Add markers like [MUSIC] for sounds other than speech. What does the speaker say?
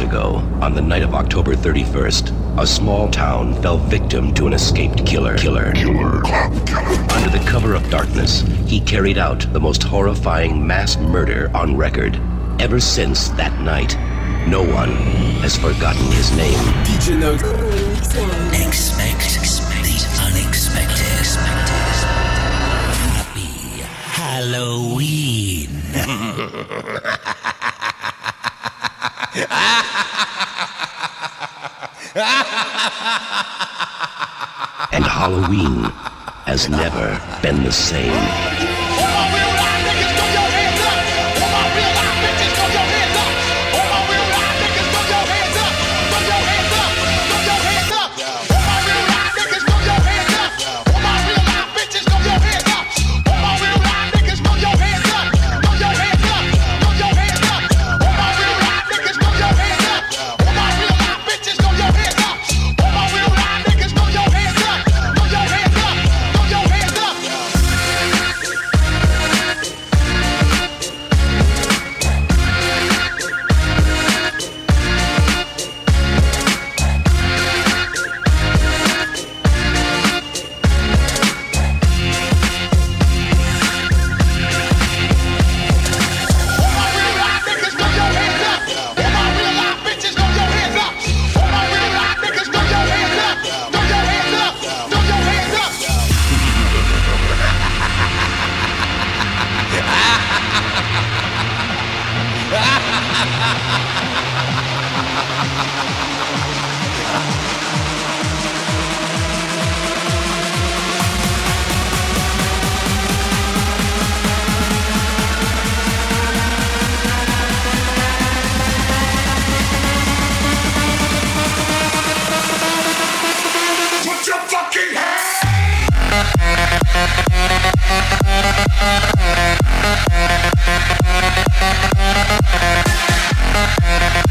Ten years ago, on the night of October 31st, a small town fell victim to an escaped killer. Killer. Killer. Under the cover of darkness, he carried out the most horrifying mass murder on record. Ever since that night, no one has forgotten his name. DJ NOX. Expect the unexpected. Happy Halloween. [LAUGHS] And Halloween has never been the same. Fucking hands! Yeah.